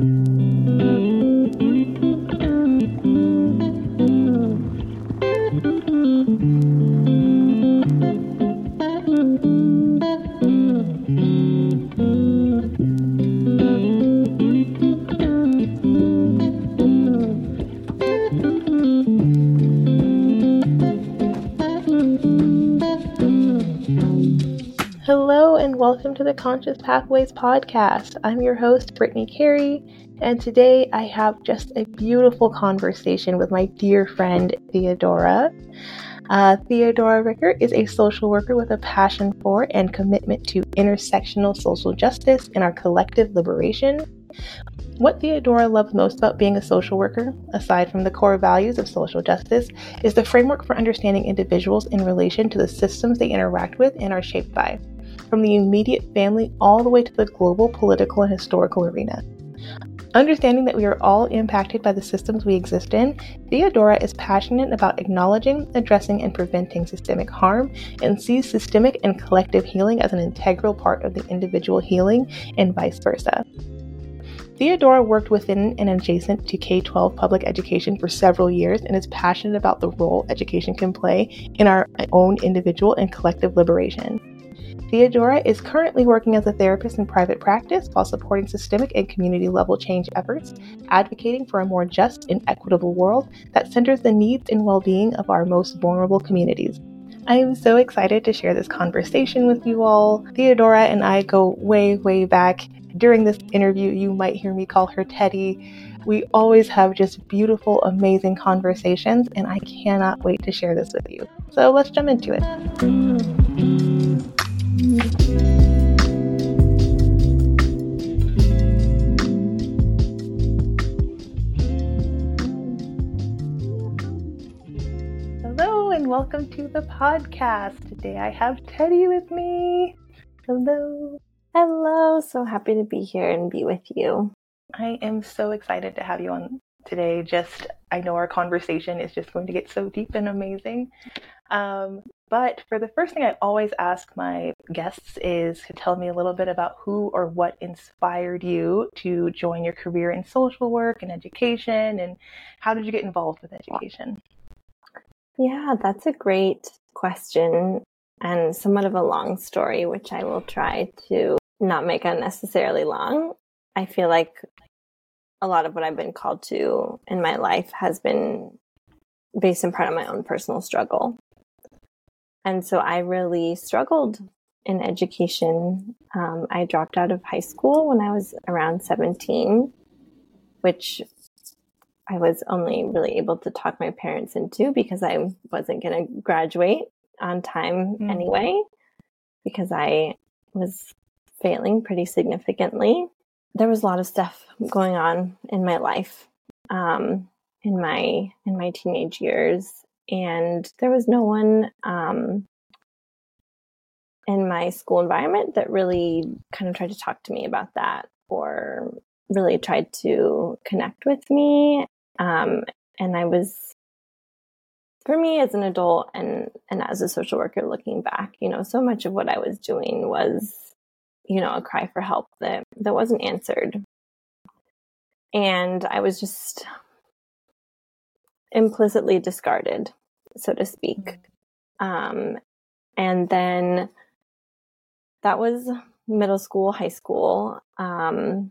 welcome Conscious Pathways podcast. I'm your host, Brittney Carey, and today I have just a beautiful conversation with my dear friend, Theadora. Uh, Theadora Ricker is a social worker with a passion for and commitment to intersectional social justice and our collective liberation. What Theadora loves most about being a social worker, aside from the core values of social justice, is the framework for understanding individuals in relation to the systems they interact with and are shaped by from the immediate family all the way to the global political and historical arena. Understanding that we are all impacted by the systems we exist in, Theadora is passionate about acknowledging, addressing, and preventing systemic harm and sees systemic and collective healing as an integral part of the individual healing and vice versa. Theadora worked within and adjacent to K 12 public education for several years and is passionate about the role education can play in our own individual and collective liberation. Theadora is currently working as a therapist in private practice while supporting systemic and community level change efforts, advocating for a more just and equitable world that centers the needs and well being of our most vulnerable communities. I am so excited to share this conversation with you all. Theadora and I go way, way back. During this interview, you might hear me call her Teddy. We always have just beautiful, amazing conversations, and I cannot wait to share this with you. So let's jump into it. Hello and welcome to the podcast. Today I have Teddy with me. Hello. Hello. So happy to be here and be with you. I am so excited to have you on today. Just, I know our conversation is just going to get so deep and amazing. Um, but for the first thing I always ask my guests is to tell me a little bit about who or what inspired you to join your career in social work and education, and how did you get involved with education? Yeah, that's a great question and somewhat of a long story, which I will try to not make unnecessarily long. I feel like a lot of what I've been called to in my life has been based in part on my own personal struggle. And so I really struggled in education. Um, I dropped out of high school when I was around 17, which I was only really able to talk my parents into because I wasn't going to graduate on time mm. anyway, because I was failing pretty significantly. There was a lot of stuff going on in my life um, in my in my teenage years, and there was no one um, in my school environment that really kind of tried to talk to me about that or really tried to connect with me um, and i was for me as an adult and and as a social worker looking back you know so much of what i was doing was you know a cry for help that that wasn't answered. And i was just implicitly discarded so to speak. Mm-hmm. Um, and then that was middle school, high school. Um,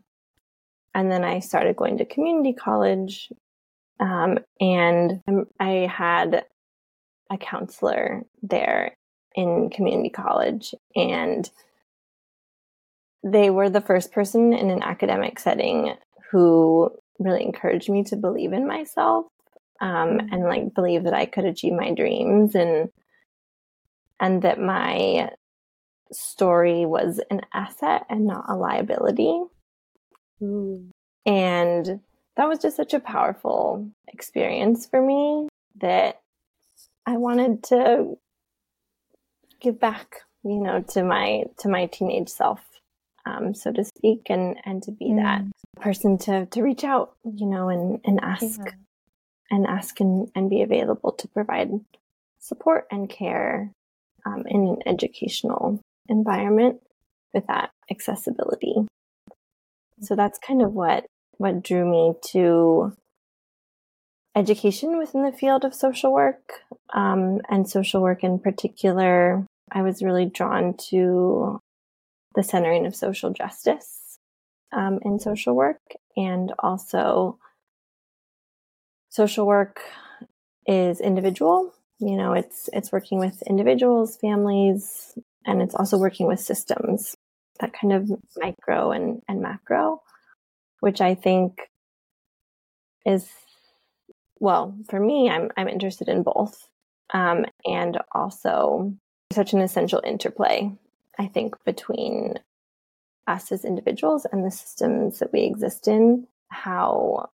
and then I started going to community college. Um, and I had a counselor there in community college. And they were the first person in an academic setting who really encouraged me to believe in myself um, mm-hmm. and like believe that I could achieve my dreams and and that my story was an asset and not a liability. Mm. And that was just such a powerful experience for me that I wanted to give back, you know, to my to my teenage self, um, so to speak, and and to be mm. that person to to reach out, you know, and and ask yeah and ask and, and be available to provide support and care um, in an educational environment with that accessibility. So that's kind of what what drew me to education within the field of social work um, and social work in particular. I was really drawn to the centering of social justice um, in social work and also social work is individual. You know it's it's working with individuals families and it's also working with systems that kind of micro and, and macro which i think is well for me i'm i'm interested in both. Um, and also such an essential interplay i think between us as individuals and the systems that we exist in how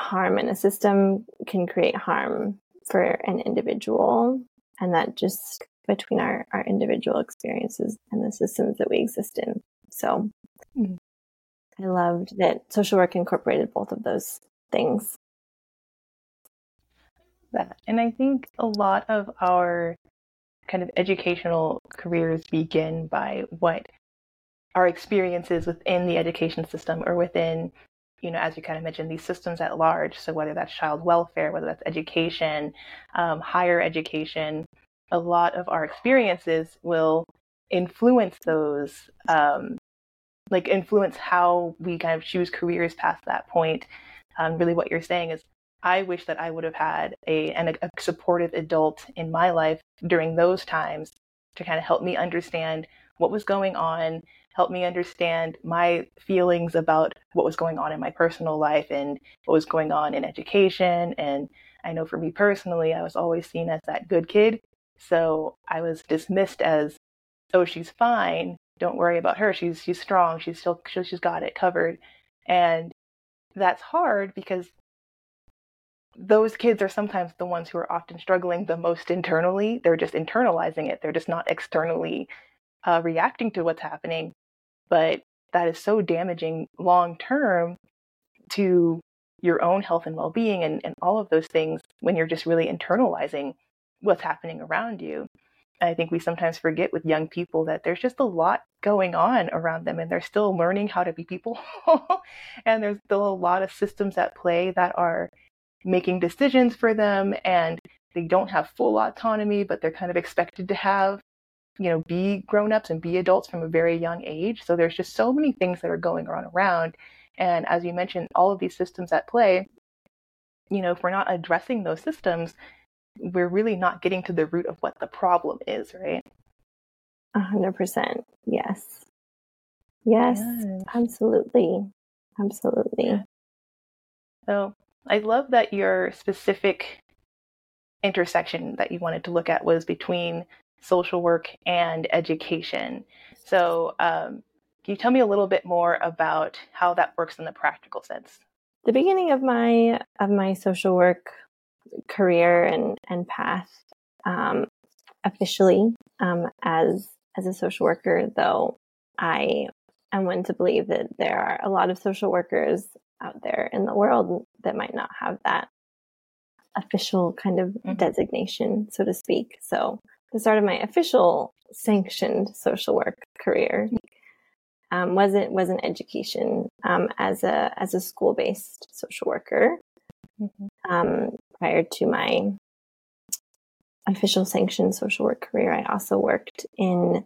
harm in a system can create harm for an individual and that just between our, our individual experiences and the systems that we exist in. So mm. I loved that social work incorporated both of those things. That. And I think a lot of our kind of educational careers begin by what our experiences within the education system or within you know, as you kind of mentioned, these systems at large. So whether that's child welfare, whether that's education, um, higher education, a lot of our experiences will influence those, um, like influence how we kind of choose careers past that point. Um, really, what you're saying is, I wish that I would have had a, an, a supportive adult in my life during those times to kind of help me understand what was going on helped me understand my feelings about what was going on in my personal life and what was going on in education. And I know for me personally, I was always seen as that good kid. So I was dismissed as, oh, she's fine. Don't worry about her. She's she's strong. She's still she's got it covered. And that's hard because those kids are sometimes the ones who are often struggling the most internally. They're just internalizing it. They're just not externally uh, reacting to what's happening but that is so damaging long term to your own health and well being and, and all of those things when you're just really internalizing what's happening around you. I think we sometimes forget with young people that there's just a lot going on around them and they're still learning how to be people. and there's still a lot of systems at play that are making decisions for them and they don't have full autonomy, but they're kind of expected to have you know, be grown-ups and be adults from a very young age. So there's just so many things that are going on around. And as you mentioned, all of these systems at play, you know, if we're not addressing those systems, we're really not getting to the root of what the problem is, right? A hundred percent. Yes. Yes, yes. absolutely. Absolutely. So I love that your specific intersection that you wanted to look at was between social work, and education. So, um, can you tell me a little bit more about how that works in the practical sense? The beginning of my of my social work career and and path, um, officially um, as as a social worker, though I am one to believe that there are a lot of social workers out there in the world that might not have that official kind of mm-hmm. designation, so to speak. So the start of my official sanctioned social work career um, was it was an education um, as a as a school based social worker. Mm-hmm. Um, prior to my official sanctioned social work career, I also worked in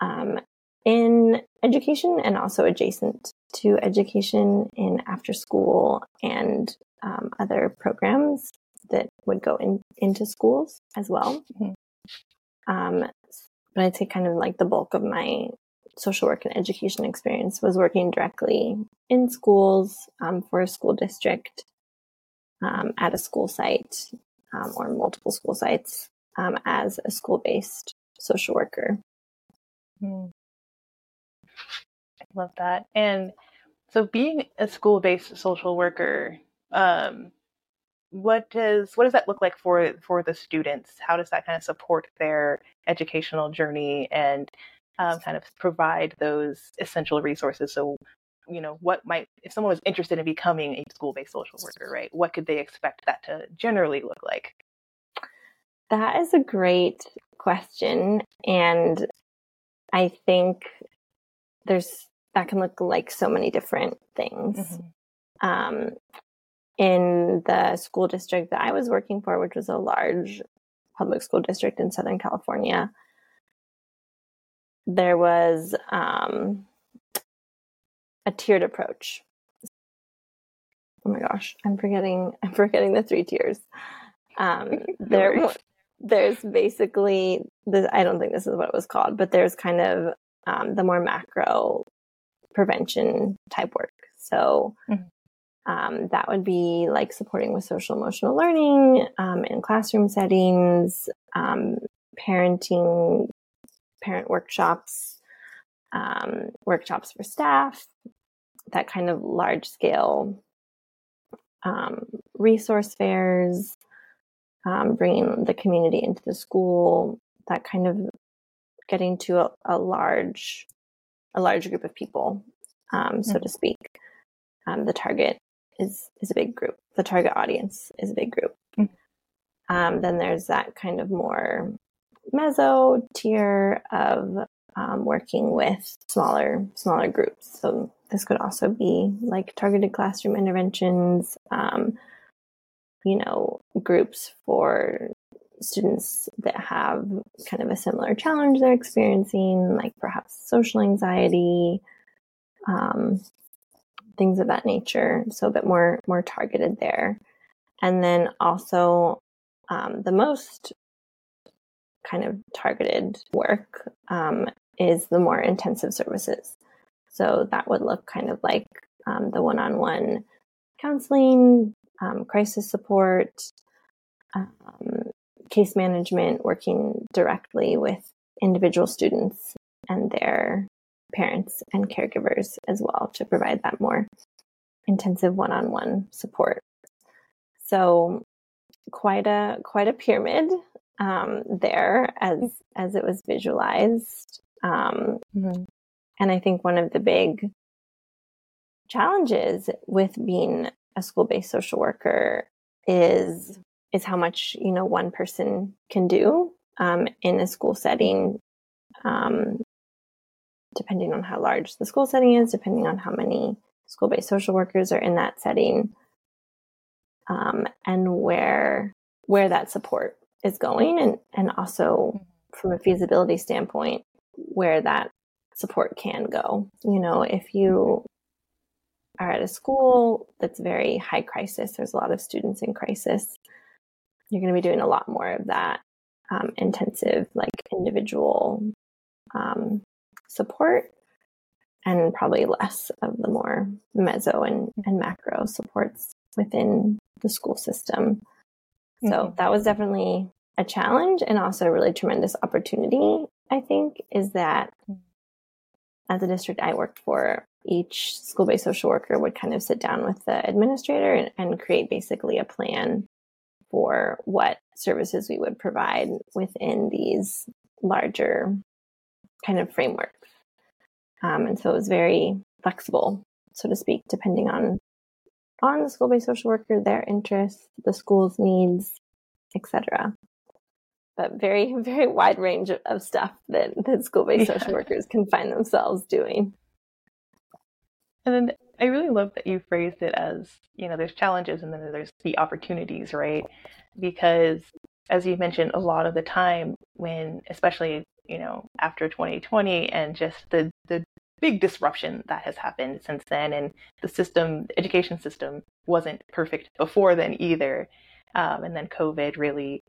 um, in education and also adjacent to education in after school and um, other programs that would go in, into schools as well. Mm-hmm. Um, but I'd say kind of like the bulk of my social work and education experience was working directly in schools um, for a school district um, at a school site um, or multiple school sites um, as a school based social worker. Mm. I love that. And so, being a school based social worker, um, what does what does that look like for for the students? How does that kind of support their educational journey and um, kind of provide those essential resources? So, you know, what might if someone was interested in becoming a school-based social worker, right? What could they expect that to generally look like? That is a great question, and I think there's that can look like so many different things. Mm-hmm. Um, in the school district that I was working for, which was a large public school district in Southern California, there was um, a tiered approach. Oh my gosh, I'm forgetting. I'm forgetting the three tiers. Um, there, there's basically. The, I don't think this is what it was called, but there's kind of um, the more macro prevention type work. So mm-hmm. Um, that would be like supporting with social emotional learning um, in classroom settings, um, parenting, parent workshops, um, workshops for staff, that kind of large scale um, resource fairs, um, bringing the community into the school, that kind of getting to a, a large a large group of people, um, so mm-hmm. to speak. Um, the target is is a big group. The target audience is a big group. Mm-hmm. Um, then there's that kind of more meso tier of um, working with smaller smaller groups. So this could also be like targeted classroom interventions, um, you know, groups for students that have kind of a similar challenge they're experiencing, like perhaps social anxiety, um, things of that nature. So a bit more more targeted there, and then also um, the most kind of targeted work um, is the more intensive services. So that would look kind of like um, the one-on-one counseling, um, crisis support, um, case management, working directly with individual students and their parents and caregivers as well to provide that more intensive one-on-one support. So quite a quite a pyramid um, there as as it was visualized. Um, mm-hmm. And I think one of the big challenges with being a school-based social worker is is how much you know one person can do um, in a school setting um, depending on how large the school setting is, depending on how many school based social workers are in that setting, um, and where where that support is going, and and also from a feasibility standpoint, where that support can go. You know, if you are at a school that's very high crisis, there's a lot of students in crisis, you're going to be doing a lot more of that um, intensive, like individual um, support and probably less of the more meso and, and macro supports within the school system. So mm-hmm. that was definitely a challenge and also a really tremendous opportunity, I think, is that as a district I worked for, each school based social worker would kind of sit down with the administrator and, and create basically a plan for what services we would provide within these larger kind of frameworks. Um, and so it was very flexible, so to speak, depending on on the school-based social worker, their interests, the school's needs, etc. But very, very wide range of, of stuff that, that school-based yeah. social workers can find themselves doing. And then I really love that you phrased it as, you know, there's challenges and then there's the opportunities, right? Because as you mentioned, a lot of the time when, especially you know, after 2020 and just the, the big disruption that has happened since then. And the system, education system wasn't perfect before then either. Um, and then COVID really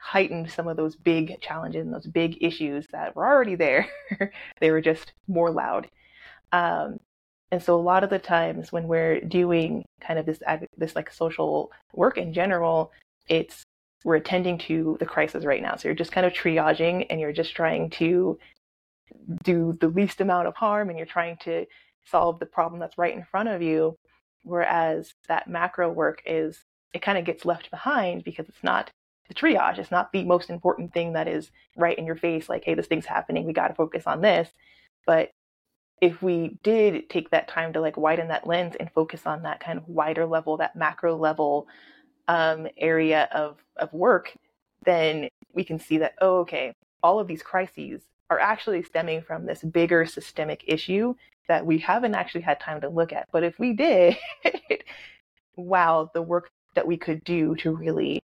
heightened some of those big challenges and those big issues that were already there. they were just more loud. Um, and so a lot of the times when we're doing kind of this this like social work in general, it's we're attending to the crisis right now. So you're just kind of triaging and you're just trying to do the least amount of harm and you're trying to solve the problem that's right in front of you. Whereas that macro work is, it kind of gets left behind because it's not the triage. It's not the most important thing that is right in your face, like, hey, this thing's happening. We got to focus on this. But if we did take that time to like widen that lens and focus on that kind of wider level, that macro level um, area of, of work, then we can see that, oh, okay, all of these crises are actually stemming from this bigger systemic issue that we haven't actually had time to look at. But if we did, wow, the work that we could do to really,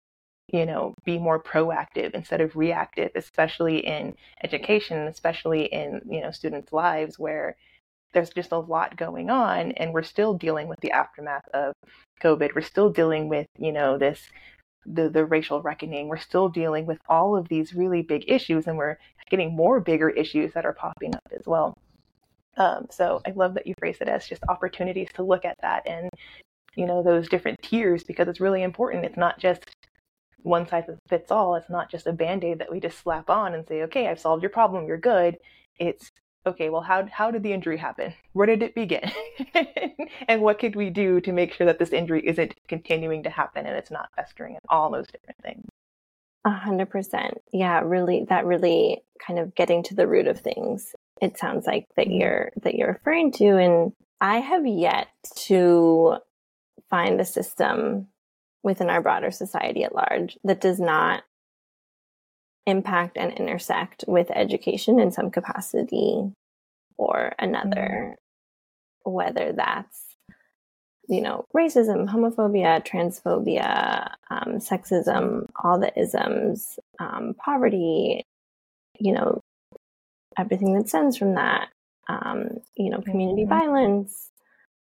you know, be more proactive instead of reactive, especially in education, especially in, you know, students' lives where there's just a lot going on and we're still dealing with the aftermath of COVID. We're still dealing with, you know, this the the racial reckoning. We're still dealing with all of these really big issues and we're getting more bigger issues that are popping up as well. Um, so I love that you phrase it as just opportunities to look at that and you know those different tiers because it's really important. It's not just one size fits all. It's not just a band aid that we just slap on and say, okay, I've solved your problem, you're good. It's okay, well, how, how did the injury happen? Where did it begin? and what could we do to make sure that this injury isn't continuing to happen and it's not festering and all those different things? A hundred percent. Yeah, really, that really kind of getting to the root of things. It sounds like that mm-hmm. you're, that you're referring to. And I have yet to find a system within our broader society at large that does not impact and intersect with education in some capacity or another, mm-hmm. whether that's you know, racism, homophobia, transphobia, um, sexism, all the isms, um, poverty, you know, everything that stems from that, um, you know, community mm-hmm. violence,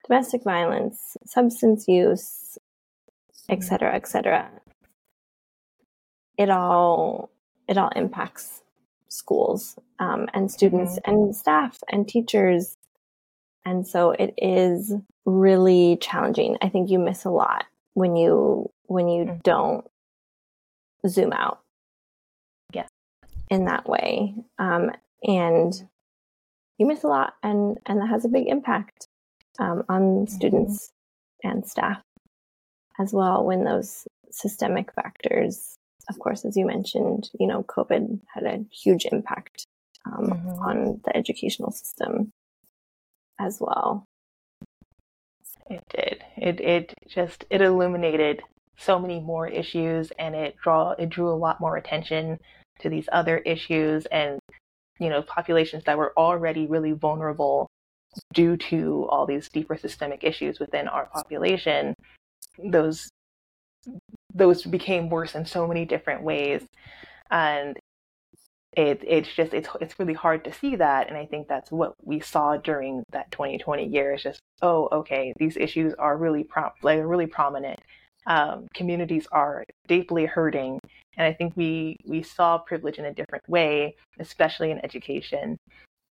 domestic violence, substance use, etc., cetera, et cetera. It all it all impacts schools um, and students mm-hmm. and staff and teachers. And so it is really challenging. I think you miss a lot when you when you mm-hmm. don't zoom out. Yeah. In that way. Um, and you miss a lot and and that has a big impact um, on mm-hmm. students and staff as well when those systemic factors of course, as you mentioned, you know, COVID had a huge impact um, mm-hmm. on the educational system as well. It did. It it just it illuminated so many more issues, and it draw it drew a lot more attention to these other issues, and you know, populations that were already really vulnerable due to all these deeper systemic issues within our population. Those those became worse in so many different ways. And it it's just it's it's really hard to see that and i think that's what we saw during that 2020 year is just oh okay these issues are really pro- like really prominent. Um, communities are deeply hurting and i think we we saw privilege in a different way especially in education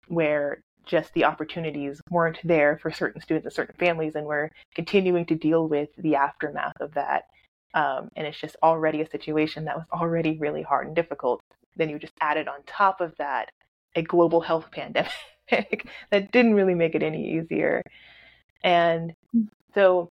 where just the opportunities weren't there for certain students and certain families and we're continuing to deal with the aftermath of that um, and it's just already a situation that was already really hard and difficult. Then you just added on top of that a global health pandemic that didn't really make it any easier. And so,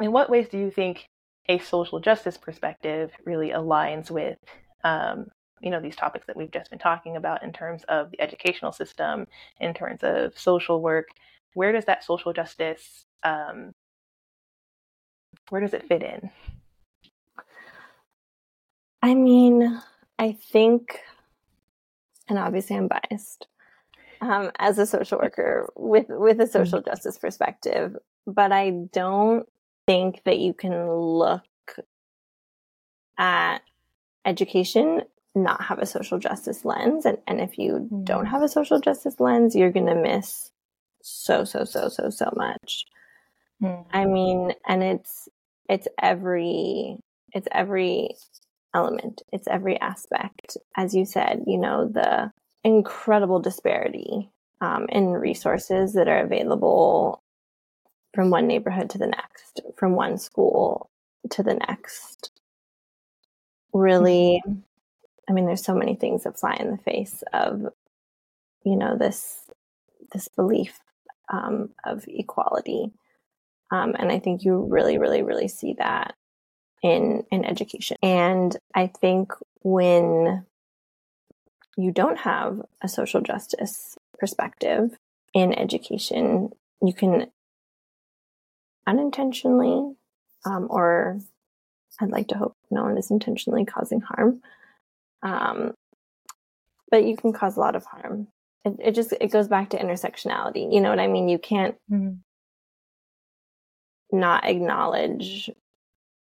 in what ways do you think a social justice perspective really aligns with, um, you know, these topics that we've just been talking about in terms of the educational system, in terms of social work? Where does that social justice, um, where does it fit in? I mean, I think, and obviously I'm biased um, as a social worker with with a mm-hmm. social justice perspective, but I don't think that you can look at education not have a social justice lens and, and if you mm-hmm. don't have a social justice lens you're going to miss so so so so so much mm-hmm. i mean and it's it's every it's every element, it's every aspect. As you said, you know, the incredible disparity um, in resources that are available from one neighborhood to the next, from one school to the next. Really, I mean, there's so many things that fly in the face of, you know, this this belief um, of equality. Um, and I think you really, really, really see that in in education. And I think when you don't have a social justice perspective in education, you can unintentionally, um, or I'd like to hope no one is intentionally causing harm, um, but you can cause a lot of harm. It, it just it goes back to intersectionality. You know what I mean? You can't mm-hmm. not acknowledge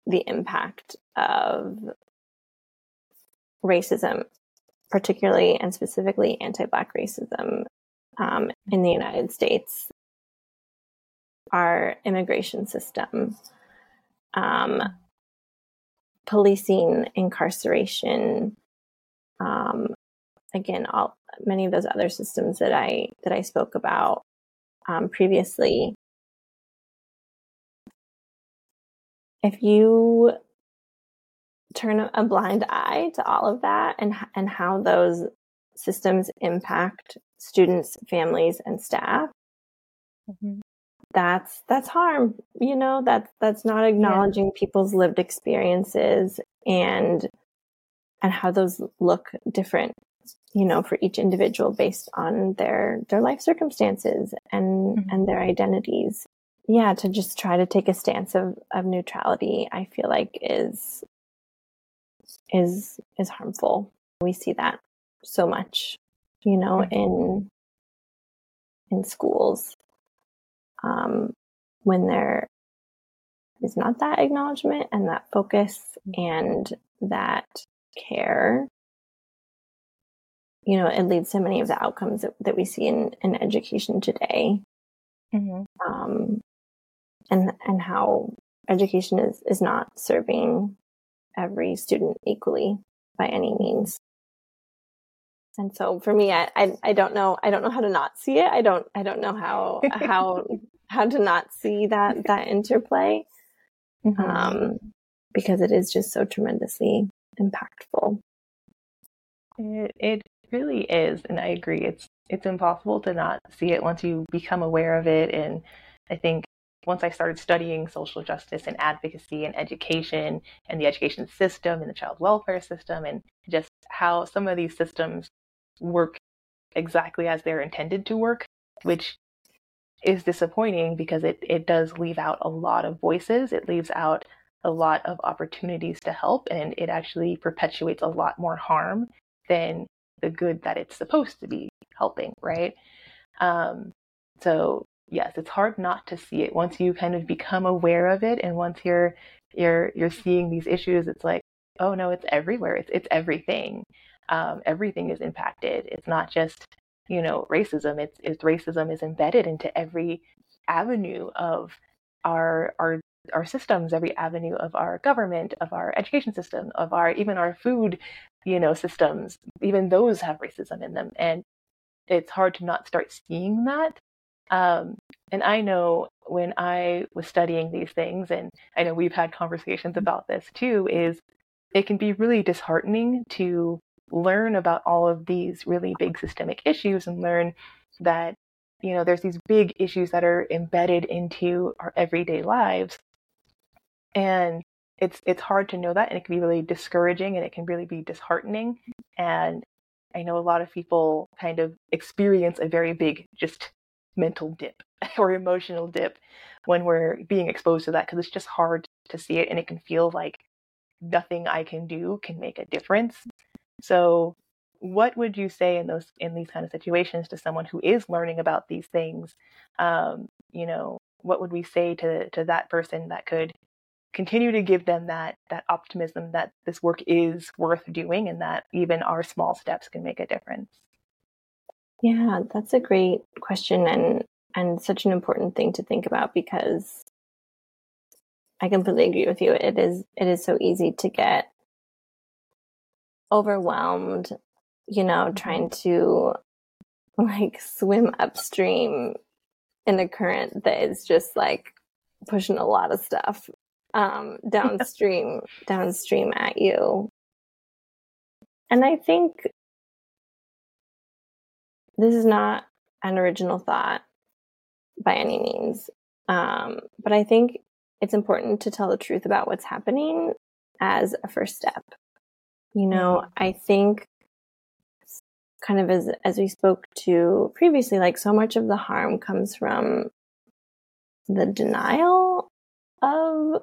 the impact of racism, particularly and specifically anti-black racism um, in the United States. Our immigration system, um, policing, incarceration, um, again, all many of those other systems that I that I spoke about um, previously. If you turn a blind eye to all of that and and how those systems impact students, families, and staff, mm-hmm. that's that's harm. You know, that's that's not acknowledging yeah. people's lived experiences and and how those look different you know for each individual based on their their life circumstances and mm-hmm. and their identities yeah to just try to take a stance of of neutrality i feel like is is is harmful we see that so much you know mm-hmm. in in schools um when there is not that acknowledgement and that focus mm-hmm. and that care you know, it leads to many of the outcomes that, that we see in, in education today. Mm-hmm. Um, and, and how education is, is not serving every student equally by any means. And so for me, I, I, I don't know, I don't know how to not see it. I don't, I don't know how, how, how to not see that, that interplay. Mm-hmm. Um, because it is just so tremendously impactful. It, it really is, and I agree. It's it's impossible to not see it once you become aware of it. And I think once I started studying social justice and advocacy and education and the education system and the child welfare system and just how some of these systems work exactly as they're intended to work, which is disappointing because it, it does leave out a lot of voices. It leaves out a lot of opportunities to help and it actually perpetuates a lot more harm than the good that it's supposed to be helping, right? Um, so yes, it's hard not to see it once you kind of become aware of it, and once you're you're you're seeing these issues, it's like, oh no, it's everywhere. It's it's everything. Um, everything is impacted. It's not just you know racism. It's it's racism is embedded into every avenue of our our our systems, every avenue of our government, of our education system, of our even our food, you know, systems. Even those have racism in them, and it's hard to not start seeing that. Um, and I know when I was studying these things, and I know we've had conversations about this too, is it can be really disheartening to learn about all of these really big systemic issues and learn that you know there's these big issues that are embedded into our everyday lives. And it's it's hard to know that and it can be really discouraging and it can really be disheartening. And i know a lot of people kind of experience a very big just mental dip or emotional dip when we're being exposed to that because it's just hard to see it and it can feel like nothing i can do can make a difference. So what would you say in those in these kind of situations to someone who is learning about these things um, you know what would we say to to that person that could continue to give them that that optimism that this work is worth doing and that even our small steps can make a difference yeah that's a great question and and such an important thing to think about because i completely agree with you it is it is so easy to get overwhelmed you know trying mm-hmm. to like swim upstream in a current that is just like pushing a lot of stuff um, downstream downstream at you. And I think this is not an original thought by any means. Um, but I think it's important to tell the truth about what's happening as a first step. You know. I think kind of as as we spoke to previously, like so much of the harm comes from the denial of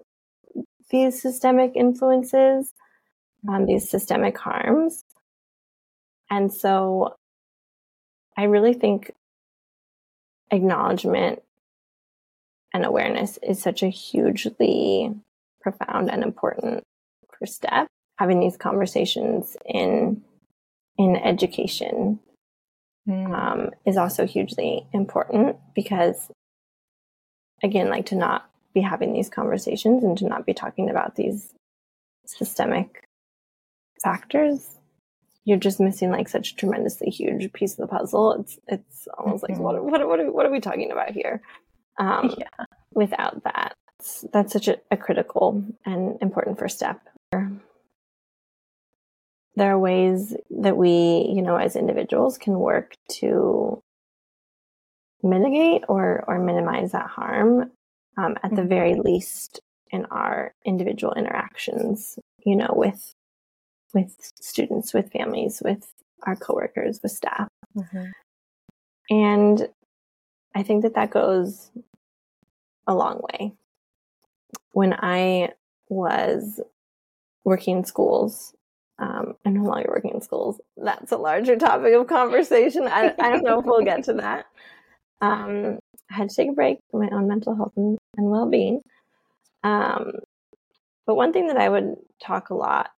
these systemic influences, um, these systemic harms. And so I really think acknowledgement and awareness is such a hugely profound and important first step. Having these conversations in in education mm. um, is also hugely important because, again, like to not be having these conversations and to not be talking about these systemic factors you're just missing like such a tremendously huge piece of the puzzle. It's it's almost mm-hmm. like what what what are, what are we talking about here? Um, yeah. Without that, that's such a, a critical and important first step. There are ways that we, you know, as individuals, can work to mitigate or or minimize that harm. Um, at mm-hmm. the very least, in our individual interactions, you know, with with students, with families, with our coworkers, with staff. Mm-hmm. And I think that that goes a long way. When I was working in schools, um, I'm no longer working in schools. That's a larger topic of conversation. I, I don't know if we'll get to that. Um, I had to take a break for my own mental health and, and well being. Um, but one thing that I would talk a lot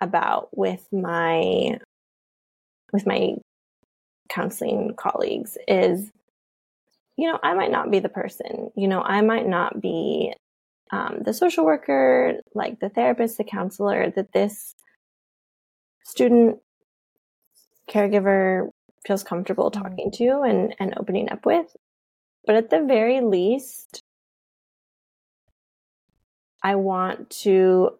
about with my with my counseling colleagues is you know i might not be the person you know i might not be um, the social worker like the therapist the counselor that this student caregiver feels comfortable mm-hmm. talking to and and opening up with but at the very least i want to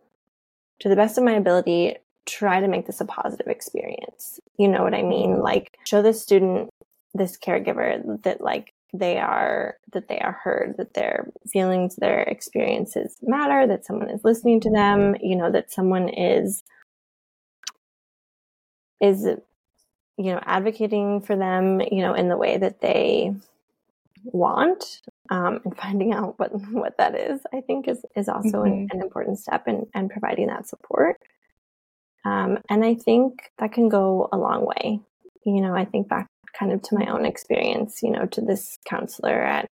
to the best of my ability, try to make this a positive experience. You know what I mean? Like show the student, this caregiver that like they are that they are heard, that their feelings, their experiences matter, that someone is listening to them, you know, that someone is is you know advocating for them, you know, in the way that they want um, and finding out what what that is, I think is is also mm-hmm. an, an, important step in, in providing that support. Um, and I think that can go a long way. You know, I think back kind of to my own experience, you know, to this counselor at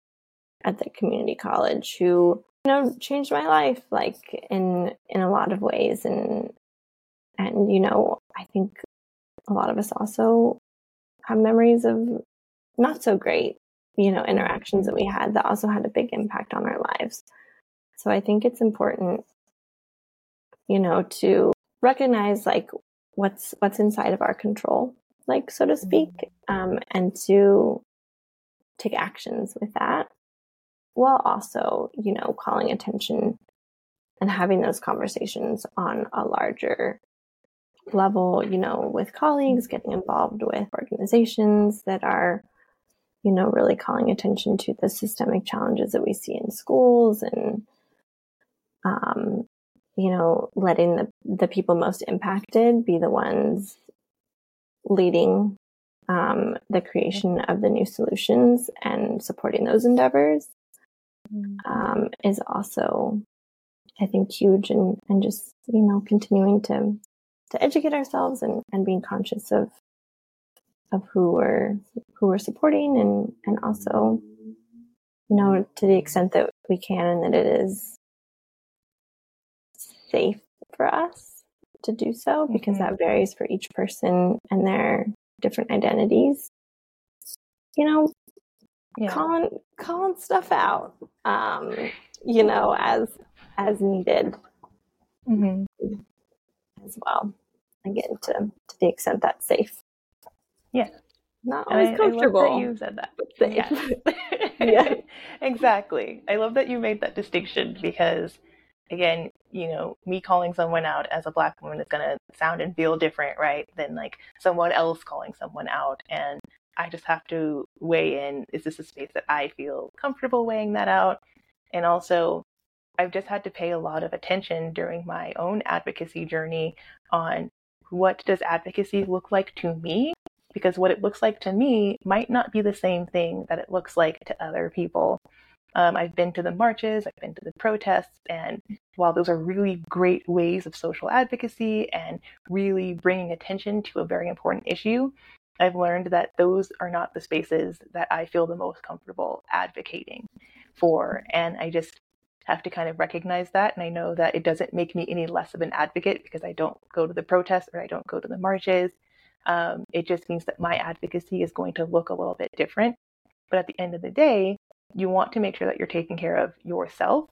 at the community college who, you know, changed my life like in in a lot of ways and and you know, I think a lot of us also have memories of not so great you know interactions that we had that also had a big impact on our lives so i think it's important you know to recognize like what's what's inside of our control like so to speak mm-hmm. um, and to take actions with that while also you know calling attention and having those conversations on a larger level you know with colleagues getting involved with organizations that are you know, really calling attention to the systemic challenges that we see in schools and, um, you know, letting the, the people most impacted be the ones leading um, the creation of the new solutions and supporting those endeavors mm. um, is also, I think, huge and, and just, you know, continuing to, to educate ourselves and, and being conscious of of who we're who we're supporting and and also you know to the extent that we can and that it is safe for us to do so because mm-hmm. that varies for each person and their different identities you know yeah. calling calling stuff out um you know as as needed mm-hmm. as well again to to the extent that's safe yeah. Not always I, comfortable. I you said that. Yes. yeah. exactly. I love that you made that distinction because again, you know, me calling someone out as a black woman is going to sound and feel different, right? Than like someone else calling someone out. And I just have to weigh in is this a space that I feel comfortable weighing that out? And also, I've just had to pay a lot of attention during my own advocacy journey on what does advocacy look like to me because what it looks like to me might not be the same thing that it looks like to other people. Um, I've been to the marches, I've been to the protests, and while those are really great ways of social advocacy and really bringing attention to a very important issue, I've learned that those are not the spaces that I feel the most comfortable advocating for. And I just have to kind of recognize that. And I know that it doesn't make me any less of an advocate because I don't go to the protests or I don't go to the marches. Um, it just means that my advocacy is going to look a little bit different. But at the end of the day, you want to make sure that you're taking care of yourself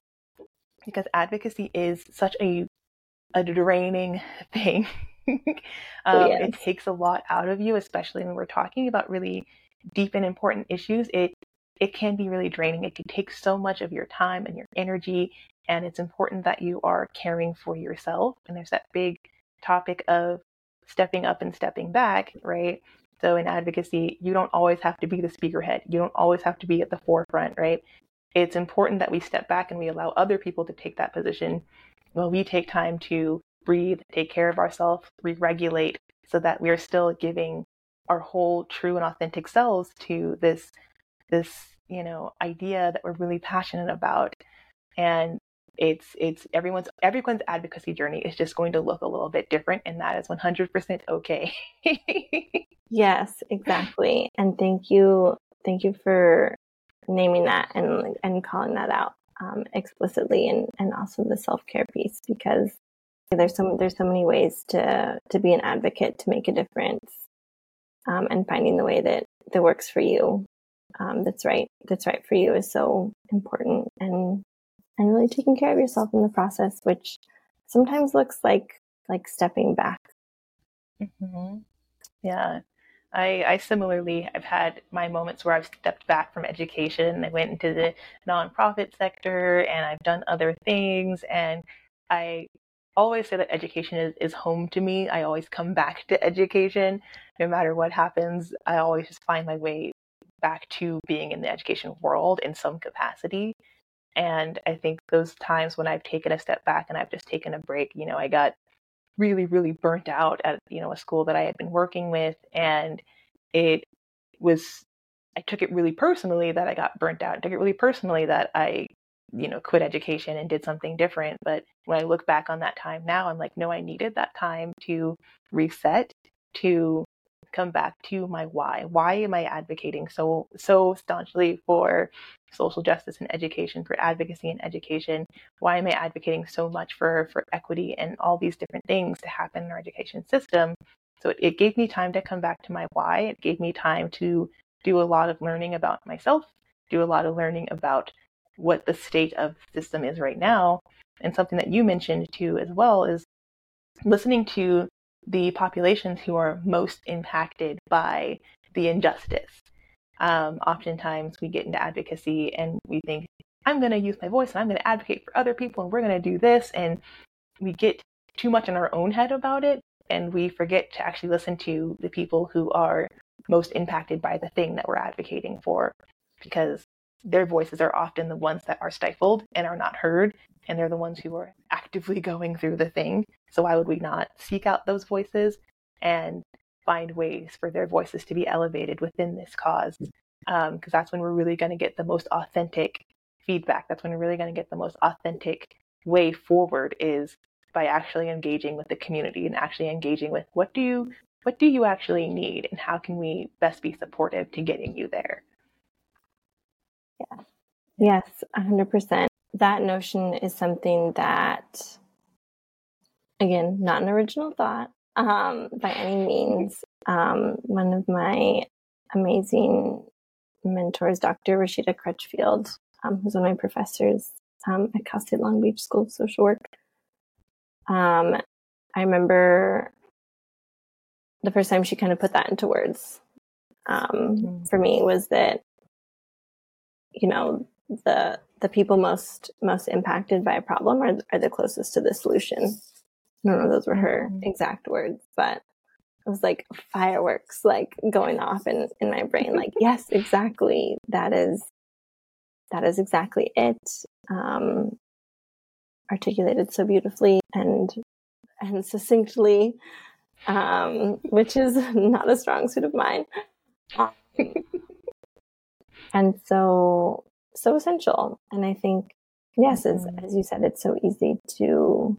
because advocacy is such a a draining thing. um, yes. It takes a lot out of you, especially when we're talking about really deep and important issues. It it can be really draining. It can take so much of your time and your energy, and it's important that you are caring for yourself. And there's that big topic of stepping up and stepping back, right? So in advocacy, you don't always have to be the speakerhead. You don't always have to be at the forefront, right? It's important that we step back and we allow other people to take that position while we take time to breathe, take care of ourselves, re-regulate so that we are still giving our whole true and authentic selves to this this, you know, idea that we're really passionate about. And it's it's everyone's everyone's advocacy journey is just going to look a little bit different and that is 100% okay. Yes exactly. And thank you thank you for naming that and and calling that out um, explicitly and and also the self-care piece because there's so there's so many ways to to be an advocate to make a difference um, and finding the way that that works for you um, that's right that's right for you is so important and and really taking care of yourself in the process, which sometimes looks like like stepping back. Mm-hmm. Yeah. I, I similarly I've had my moments where I've stepped back from education. I went into the nonprofit sector and I've done other things and I always say that education is, is home to me. I always come back to education. No matter what happens, I always just find my way back to being in the education world in some capacity. And I think those times when I've taken a step back and I've just taken a break, you know, I got really, really burnt out at, you know, a school that I had been working with. And it was, I took it really personally that I got burnt out. I took it really personally that I, you know, quit education and did something different. But when I look back on that time now, I'm like, no, I needed that time to reset, to come back to my why. Why am I advocating so so staunchly for social justice and education, for advocacy and education? Why am I advocating so much for for equity and all these different things to happen in our education system? So it, it gave me time to come back to my why. It gave me time to do a lot of learning about myself, do a lot of learning about what the state of the system is right now. And something that you mentioned too as well is listening to the populations who are most impacted by the injustice. Um, oftentimes we get into advocacy and we think, I'm going to use my voice and I'm going to advocate for other people and we're going to do this. And we get too much in our own head about it and we forget to actually listen to the people who are most impacted by the thing that we're advocating for because their voices are often the ones that are stifled and are not heard and they're the ones who are actively going through the thing. So why would we not seek out those voices and find ways for their voices to be elevated within this cause? Because um, that's when we're really going to get the most authentic feedback. That's when we're really going to get the most authentic way forward is by actually engaging with the community and actually engaging with what do you what do you actually need and how can we best be supportive to getting you there yeah yes 100% that notion is something that, again, not an original thought um, by any means. Um, one of my amazing mentors, Dr. Rashida Crutchfield, um, who's one of my professors um, at Cal State Long Beach School of Social Work. Um, I remember the first time she kind of put that into words um, mm-hmm. for me was that, you know, the the people most most impacted by a problem are, are the closest to the solution. I don't know those were her mm-hmm. exact words, but it was like fireworks like going off in, in my brain. Like, yes, exactly. That is that is exactly it. Um, articulated so beautifully and and succinctly, um, which is not a strong suit of mine. and so so essential. And I think yes, as, mm-hmm. as you said, it's so easy to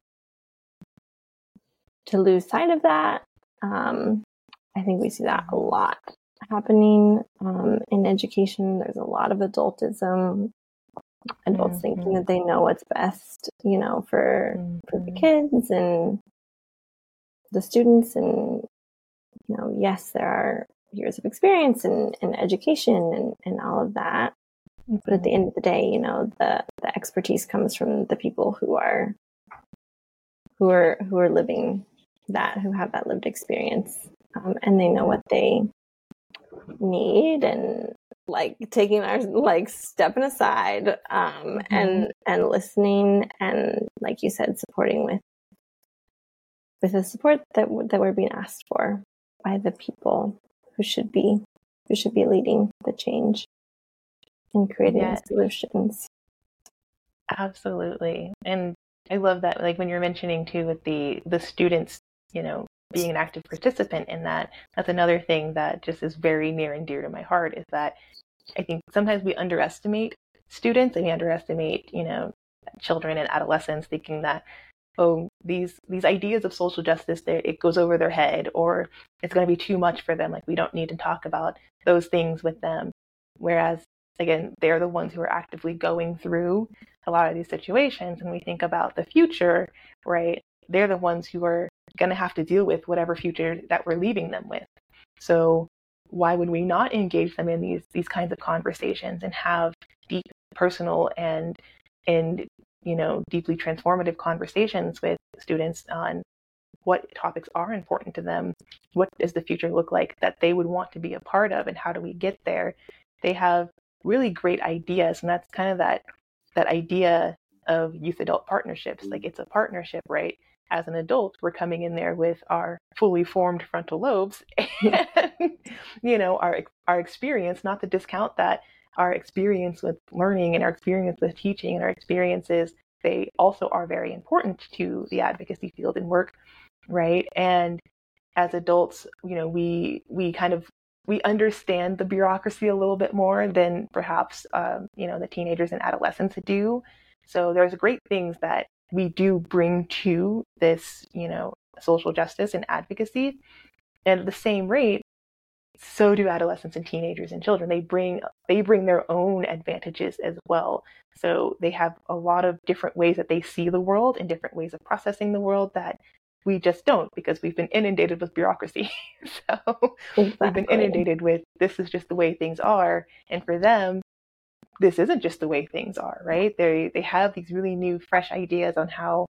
to lose sight of that. Um, I think we see that a lot happening um, in education. There's a lot of adultism, adults mm-hmm. thinking that they know what's best, you know, for mm-hmm. for the mm-hmm. kids and the students. And you know, yes, there are years of experience and, and education and, and all of that. But at the end of the day, you know, the, the expertise comes from the people who are who are who are living that, who have that lived experience, um, and they know what they need and like taking our like stepping aside um mm-hmm. and and listening and like you said supporting with with the support that that we're being asked for by the people who should be who should be leading the change and creating yes. solutions. Absolutely. And I love that like when you're mentioning too with the the students, you know, being an active participant in that, that's another thing that just is very near and dear to my heart is that I think sometimes we underestimate students and we underestimate, you know, children and adolescents thinking that oh these these ideas of social justice it goes over their head or it's going to be too much for them like we don't need to talk about those things with them. Whereas again they're the ones who are actively going through a lot of these situations and we think about the future right they're the ones who are going to have to deal with whatever future that we're leaving them with so why would we not engage them in these these kinds of conversations and have deep personal and and you know, deeply transformative conversations with students on what topics are important to them, what does the future look like that they would want to be a part of, and how do we get there? They have really great ideas, and that's kind of that that idea of youth adult partnerships. Like it's a partnership, right? As an adult, we're coming in there with our fully formed frontal lobes and you know our our experience, not to discount that our experience with learning and our experience with teaching and our experiences, they also are very important to the advocacy field and work, right? And as adults, you know, we we kind of we understand the bureaucracy a little bit more than perhaps um, you know the teenagers and adolescents do. So there's great things that we do bring to this, you know, social justice and advocacy. And at the same rate, so do adolescents and teenagers and children they bring they bring their own advantages as well so they have a lot of different ways that they see the world and different ways of processing the world that we just don't because we've been inundated with bureaucracy so exactly. we've been inundated with this is just the way things are and for them this isn't just the way things are right they they have these really new fresh ideas on how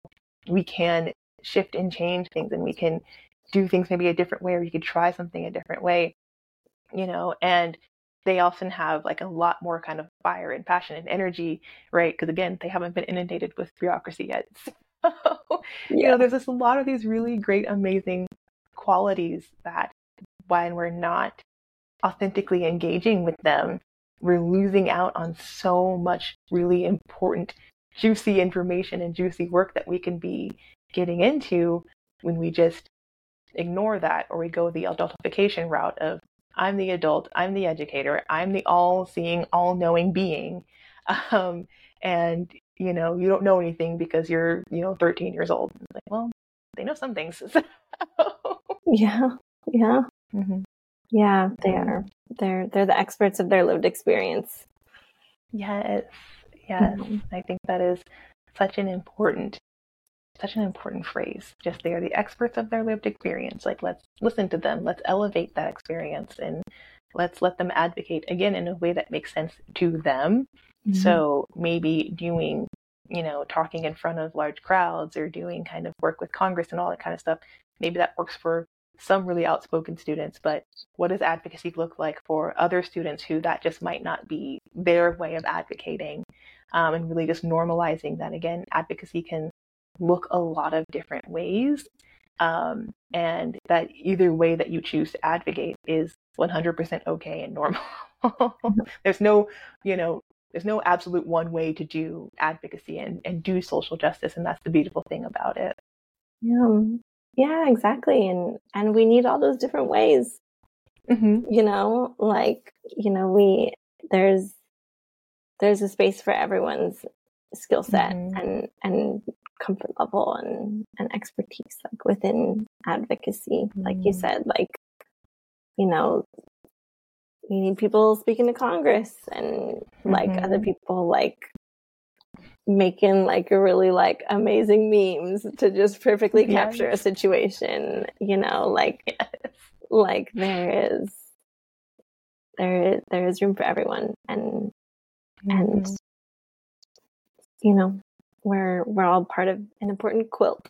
we can shift and change things and we can do things maybe a different way or you could try something a different way you know, and they often have like a lot more kind of fire and passion and energy, right? Because again, they haven't been inundated with bureaucracy yet. So, yeah. you know, there's just a lot of these really great, amazing qualities that when we're not authentically engaging with them, we're losing out on so much really important, juicy information and juicy work that we can be getting into when we just ignore that or we go the adultification route of I'm the adult, I'm the educator, I'm the all seeing, all knowing being. Um, and, you know, you don't know anything because you're, you know, 13 years old. Like, well, they know some things. yeah. Yeah. Mm-hmm. Yeah, they mm-hmm. are. They're they're the experts of their lived experience. Yes. Yes. Mm-hmm. I think that is such an important such an important phrase. Just they are the experts of their lived experience. Like let's listen to them. Let's elevate that experience and let's let them advocate again in a way that makes sense to them. Mm-hmm. So maybe doing, you know, talking in front of large crowds or doing kind of work with Congress and all that kind of stuff. Maybe that works for some really outspoken students, but what does advocacy look like for other students who that just might not be their way of advocating? Um, and really just normalizing that again, advocacy can look a lot of different ways. Um, and that either way that you choose to advocate is 100% okay and normal. there's no, you know, there's no absolute one way to do advocacy and, and do social justice. And that's the beautiful thing about it. Yeah. Yeah, exactly. And, and we need all those different ways, mm-hmm. you know, like, you know, we, there's, there's a space for everyone's skill set mm-hmm. and and comfort level and and expertise like within advocacy mm-hmm. like you mm-hmm. said like you know you need people speaking to congress and like mm-hmm. other people like making like a really like amazing memes to just perfectly yes. capture a situation you know like yes. like there is there is there is room for everyone and mm-hmm. and you know we're we're all part of an important quilt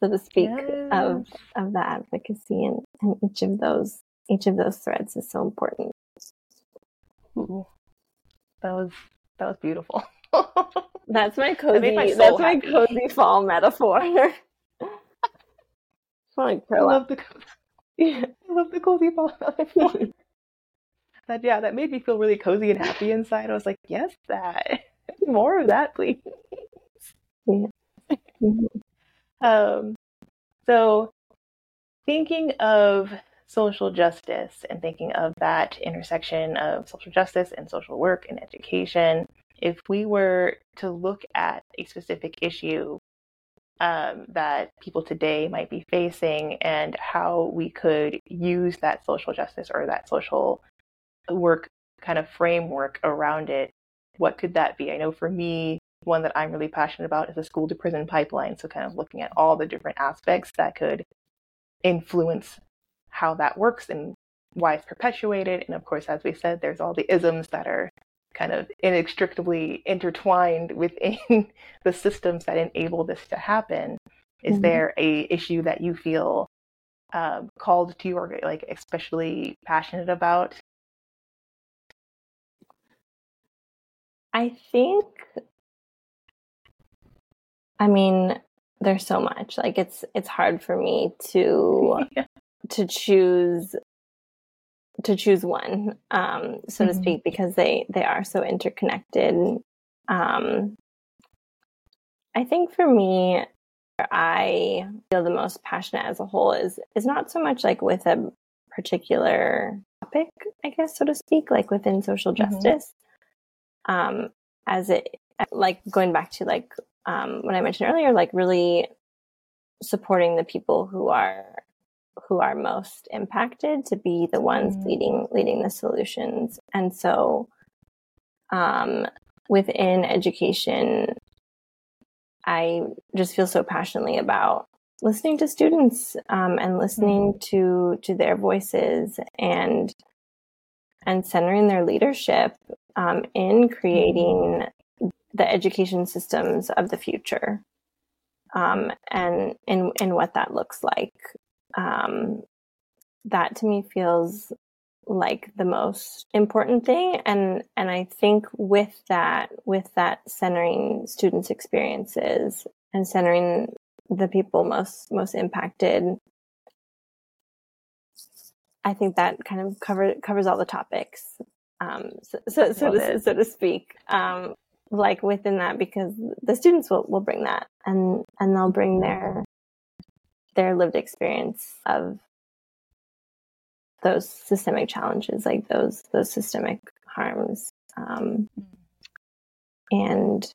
so to speak yes. of of the advocacy and, and each of those each of those threads is so important Ooh, that was that was beautiful that's my cozy my that's happy. my cozy fall metaphor I love the yeah, I love the cozy fall metaphor that yeah, that made me feel really cozy and happy inside. I was like, yes, that more of that, please. Yeah. um, so thinking of social justice and thinking of that intersection of social justice and social work and education, if we were to look at a specific issue um, that people today might be facing and how we could use that social justice or that social work kind of framework around it, what could that be? I know for me, one that I'm really passionate about is the school to prison pipeline. So, kind of looking at all the different aspects that could influence how that works and why it's perpetuated. And of course, as we said, there's all the isms that are kind of inextricably intertwined within the systems that enable this to happen. Is mm-hmm. there a issue that you feel um, called to or like especially passionate about I think I mean, there's so much. Like it's it's hard for me to yeah. to choose to choose one, um, so mm-hmm. to speak, because they they are so interconnected. Um, I think for me, I feel the most passionate as a whole is is not so much like with a particular topic, I guess, so to speak, like within social mm-hmm. justice, um, as it like going back to like um, what I mentioned earlier, like really supporting the people who are who are most impacted to be the ones mm. leading leading the solutions. And so, um, within education, I just feel so passionately about listening to students um, and listening mm. to to their voices and and centering their leadership um, in creating the education systems of the future um, and in, in what that looks like. Um, that to me feels like the most important thing. And and I think with that with that centering students experiences and centering the people most most impacted I think that kind of cover, covers all the topics um, so, so, so, to, so to speak, um, like within that, because the students will, will bring that and, and they'll bring their, their lived experience of those systemic challenges, like those, those systemic harms. Um, and,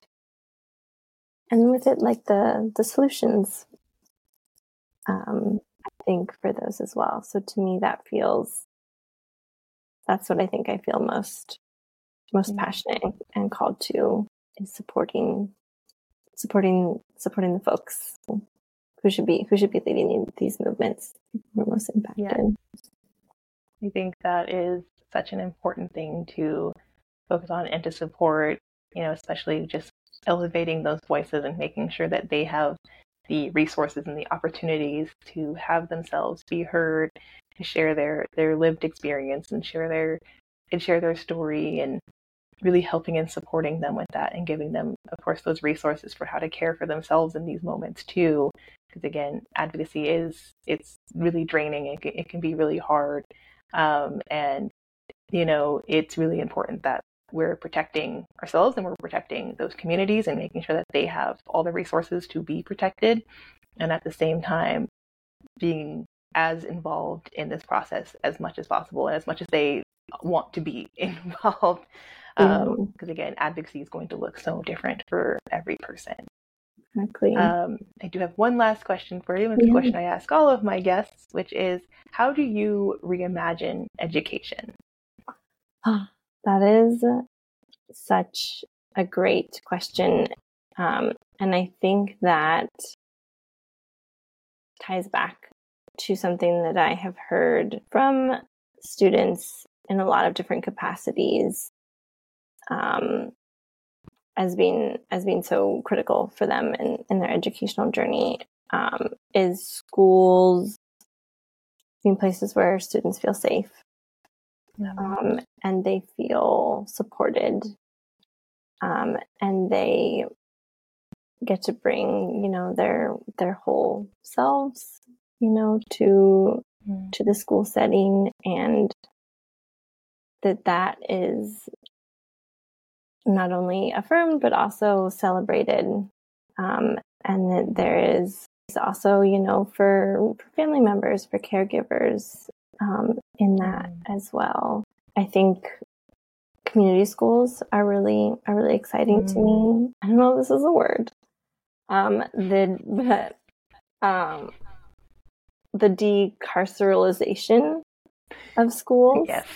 and with it, like the, the solutions, um, I think for those as well. So to me, that feels that's what I think I feel most most mm-hmm. passionate and called to is supporting supporting supporting the folks who should be who should be leading these movements who are most impacted. Yeah. I think that is such an important thing to focus on and to support, you know, especially just elevating those voices and making sure that they have the resources and the opportunities to have themselves be heard to share their their lived experience and share their and share their story and really helping and supporting them with that and giving them of course those resources for how to care for themselves in these moments too because again advocacy is it's really draining it, it can be really hard um, and you know it's really important that we're protecting ourselves and we're protecting those communities and making sure that they have all the resources to be protected and at the same time being as involved in this process as much as possible and as much as they want to be involved Because um, again, advocacy is going to look so different for every person. Exactly. Um, I do have one last question for you. It's yeah. a question I ask all of my guests, which is how do you reimagine education? that is such a great question. Um, and I think that ties back to something that I have heard from students in a lot of different capacities um, as being as being so critical for them in, in their educational journey um, is schools being places where students feel safe um, and they feel supported um, and they get to bring you know their their whole selves you know to mm. to the school setting and that that is not only affirmed but also celebrated. Um, and that there is also you know for, for family members for caregivers um, in that mm. as well. I think community schools are really are really exciting mm. to me. I don't know if this is a word. Um the but um the decarceralization of schools. Yes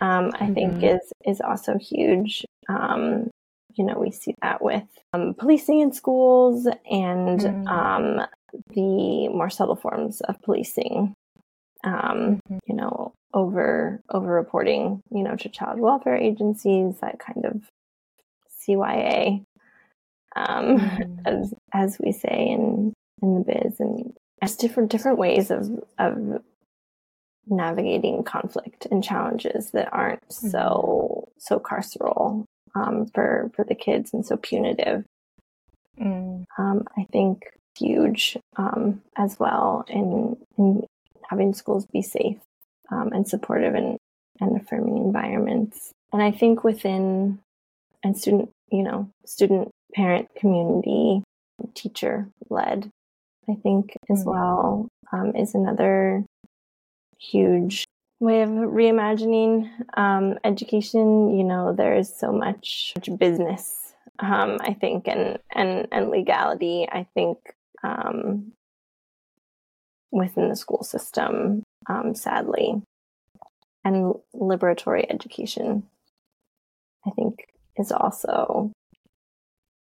um, I mm-hmm. think is is also huge. Um, you know, we see that with um, policing in schools and mm-hmm. Um, the more subtle forms of policing. Um, mm-hmm. You know, over over reporting. You know, to child welfare agencies, that kind of CYA, um, mm-hmm. as as we say in in the biz, and as different different ways of of navigating conflict and challenges that aren't mm-hmm. so so carceral um, for for the kids and so punitive. Mm. Um, I think huge um, as well in in having schools be safe um, and supportive and and affirming environments. And I think within and student you know student parent community teacher led I think as mm. well um, is another huge way of reimagining um, education. You know, there is so much, much business, um, I think, and and and legality. I think um, within the school system, um, sadly, and liberatory education, I think, is also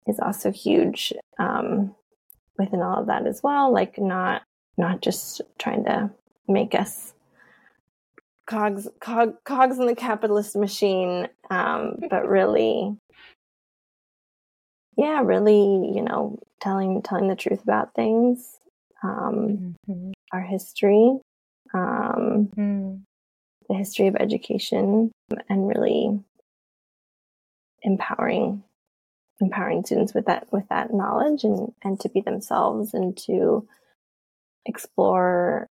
is also huge um, within all of that as well. Like not not just trying to make us cogs cog, cogs in the capitalist machine um, but really yeah really you know telling telling the truth about things um, mm-hmm. our history um, mm. the history of education and really empowering empowering students with that with that knowledge and and to be themselves and to explore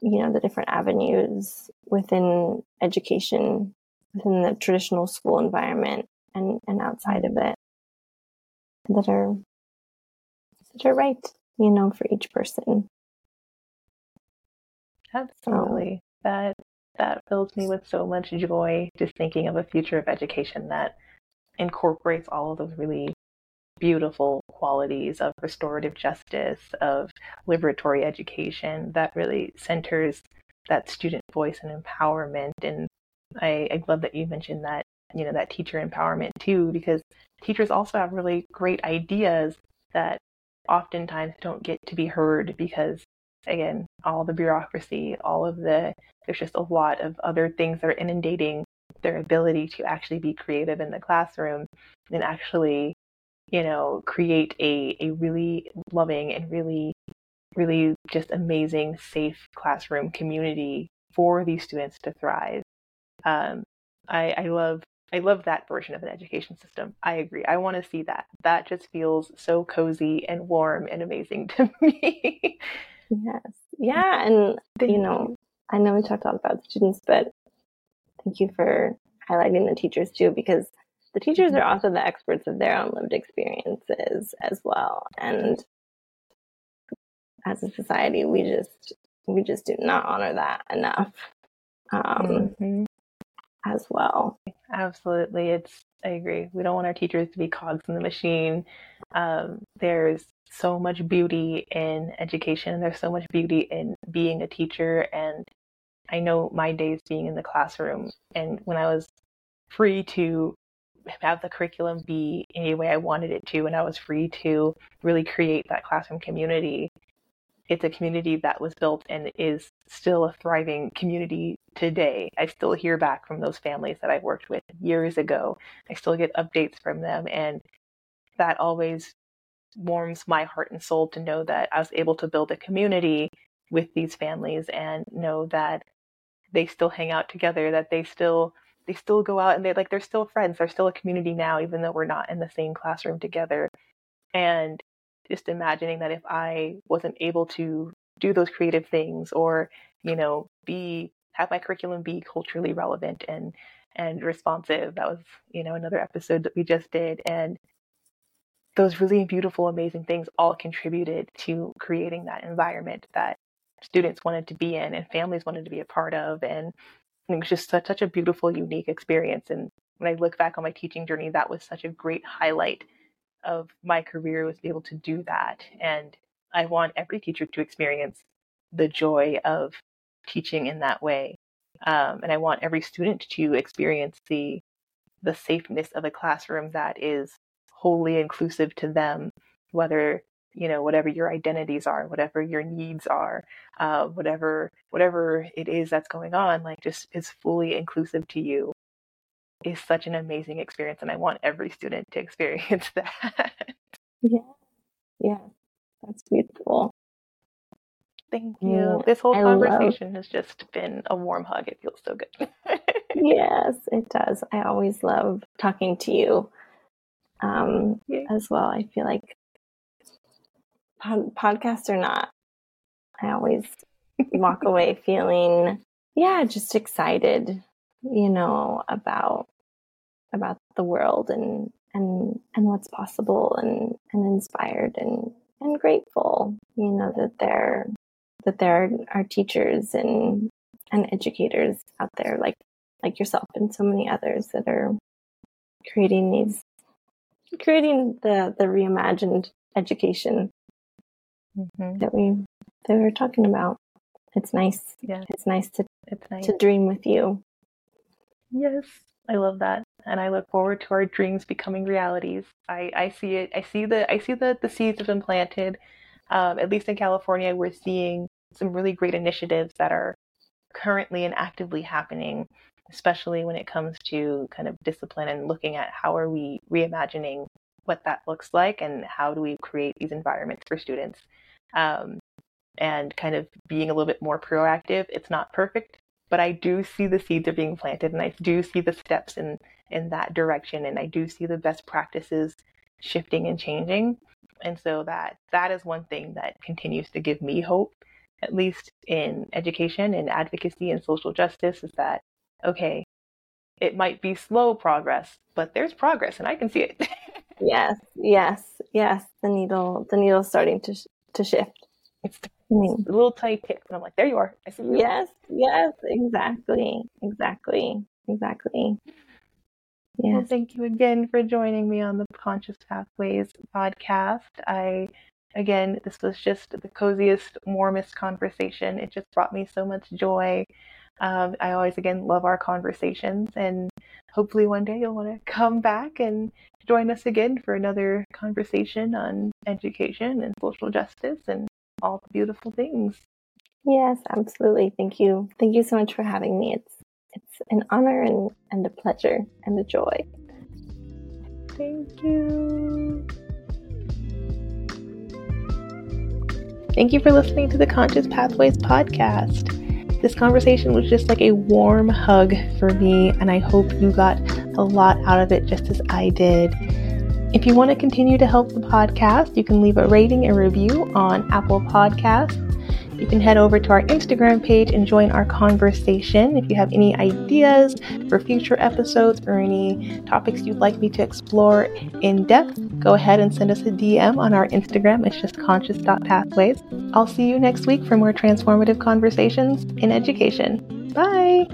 you know the different avenues within education within the traditional school environment and and outside of it that are that are right you know for each person. Absolutely. So, that that fills me with so much joy just thinking of a future of education that incorporates all of those really beautiful qualities of restorative justice, of liberatory education that really centers that student voice and empowerment. And I, I love that you mentioned that, you know, that teacher empowerment too, because teachers also have really great ideas that oftentimes don't get to be heard because again, all the bureaucracy, all of the, there's just a lot of other things that are inundating their ability to actually be creative in the classroom and actually you know, create a, a really loving and really, really just amazing, safe classroom community for these students to thrive. Um, I, I love I love that version of an education system. I agree. I want to see that. That just feels so cozy and warm and amazing to me. yes. Yeah. And, you know, I know we talked a lot about students, but thank you for highlighting the teachers too, because the teachers are mm-hmm. also the experts of their own lived experiences as well. And as a society, we just we just do not honor that enough. Um, mm-hmm. as well. Absolutely. It's, I agree. We don't want our teachers to be cogs in the machine. Um, there's so much beauty in education. There's so much beauty in being a teacher. And I know my days being in the classroom and when I was free to have the curriculum be any way I wanted it to, and I was free to really create that classroom community. It's a community that was built and is still a thriving community today. I still hear back from those families that I worked with years ago. I still get updates from them, and that always warms my heart and soul to know that I was able to build a community with these families and know that they still hang out together, that they still they still go out and they like they're still friends. They're still a community now, even though we're not in the same classroom together. And just imagining that if I wasn't able to do those creative things or, you know, be have my curriculum be culturally relevant and and responsive. That was, you know, another episode that we just did. And those really beautiful, amazing things all contributed to creating that environment that students wanted to be in and families wanted to be a part of. And it was just such, such a beautiful, unique experience. And when I look back on my teaching journey, that was such a great highlight of my career was to be able to do that. And I want every teacher to experience the joy of teaching in that way. Um, and I want every student to experience the the safeness of a classroom that is wholly inclusive to them, whether you know whatever your identities are whatever your needs are uh, whatever whatever it is that's going on like just is fully inclusive to you. Is such an amazing experience and i want every student to experience that. Yeah. Yeah. That's beautiful. Thank you. This whole I conversation love... has just been a warm hug. It feels so good. Yes it does. I always love talking to you um, yeah. as well. I feel like pod- podcast or not, I always walk away feeling, yeah, just excited, you know, about about the world and and and what's possible and and inspired and and grateful, you know, that there that there are teachers and and educators out there like like yourself and so many others that are creating these creating the the reimagined education mm-hmm. that we that we were talking about. It's nice. Yeah, it's nice to it's nice. to dream with you. Yes, I love that, and I look forward to our dreams becoming realities. I I see it. I see the I see the the seeds have been planted. Um, at least in California, we're seeing some really great initiatives that are currently and actively happening especially when it comes to kind of discipline and looking at how are we reimagining what that looks like and how do we create these environments for students um, and kind of being a little bit more proactive. It's not perfect, but I do see the seeds are being planted, and I do see the steps in in that direction, and I do see the best practices shifting and changing. And so that that is one thing that continues to give me hope, at least in education and advocacy and social justice, is that okay, it might be slow progress, but there's progress, and I can see it. yes, yes, yes. The needle, the needle's starting to to shift. It's a little tiny tick, and I'm like, there you are. I see you. Yes, yes, exactly, exactly, exactly. Yes. Well, thank you again for joining me on the Conscious Pathways podcast. I, again, this was just the coziest, warmest conversation. It just brought me so much joy. Um, I always, again, love our conversations, and hopefully one day you'll want to come back and join us again for another conversation on education and social justice and all the beautiful things. Yes, absolutely. Thank you. Thank you so much for having me. It's it's an honor and, and a pleasure and a joy. Thank you. Thank you for listening to the Conscious Pathways podcast. This conversation was just like a warm hug for me, and I hope you got a lot out of it just as I did. If you want to continue to help the podcast, you can leave a rating and review on Apple Podcasts. You can head over to our Instagram page and join our conversation. If you have any ideas for future episodes or any topics you'd like me to explore in depth, go ahead and send us a DM on our Instagram. It's just conscious.pathways. I'll see you next week for more transformative conversations in education. Bye!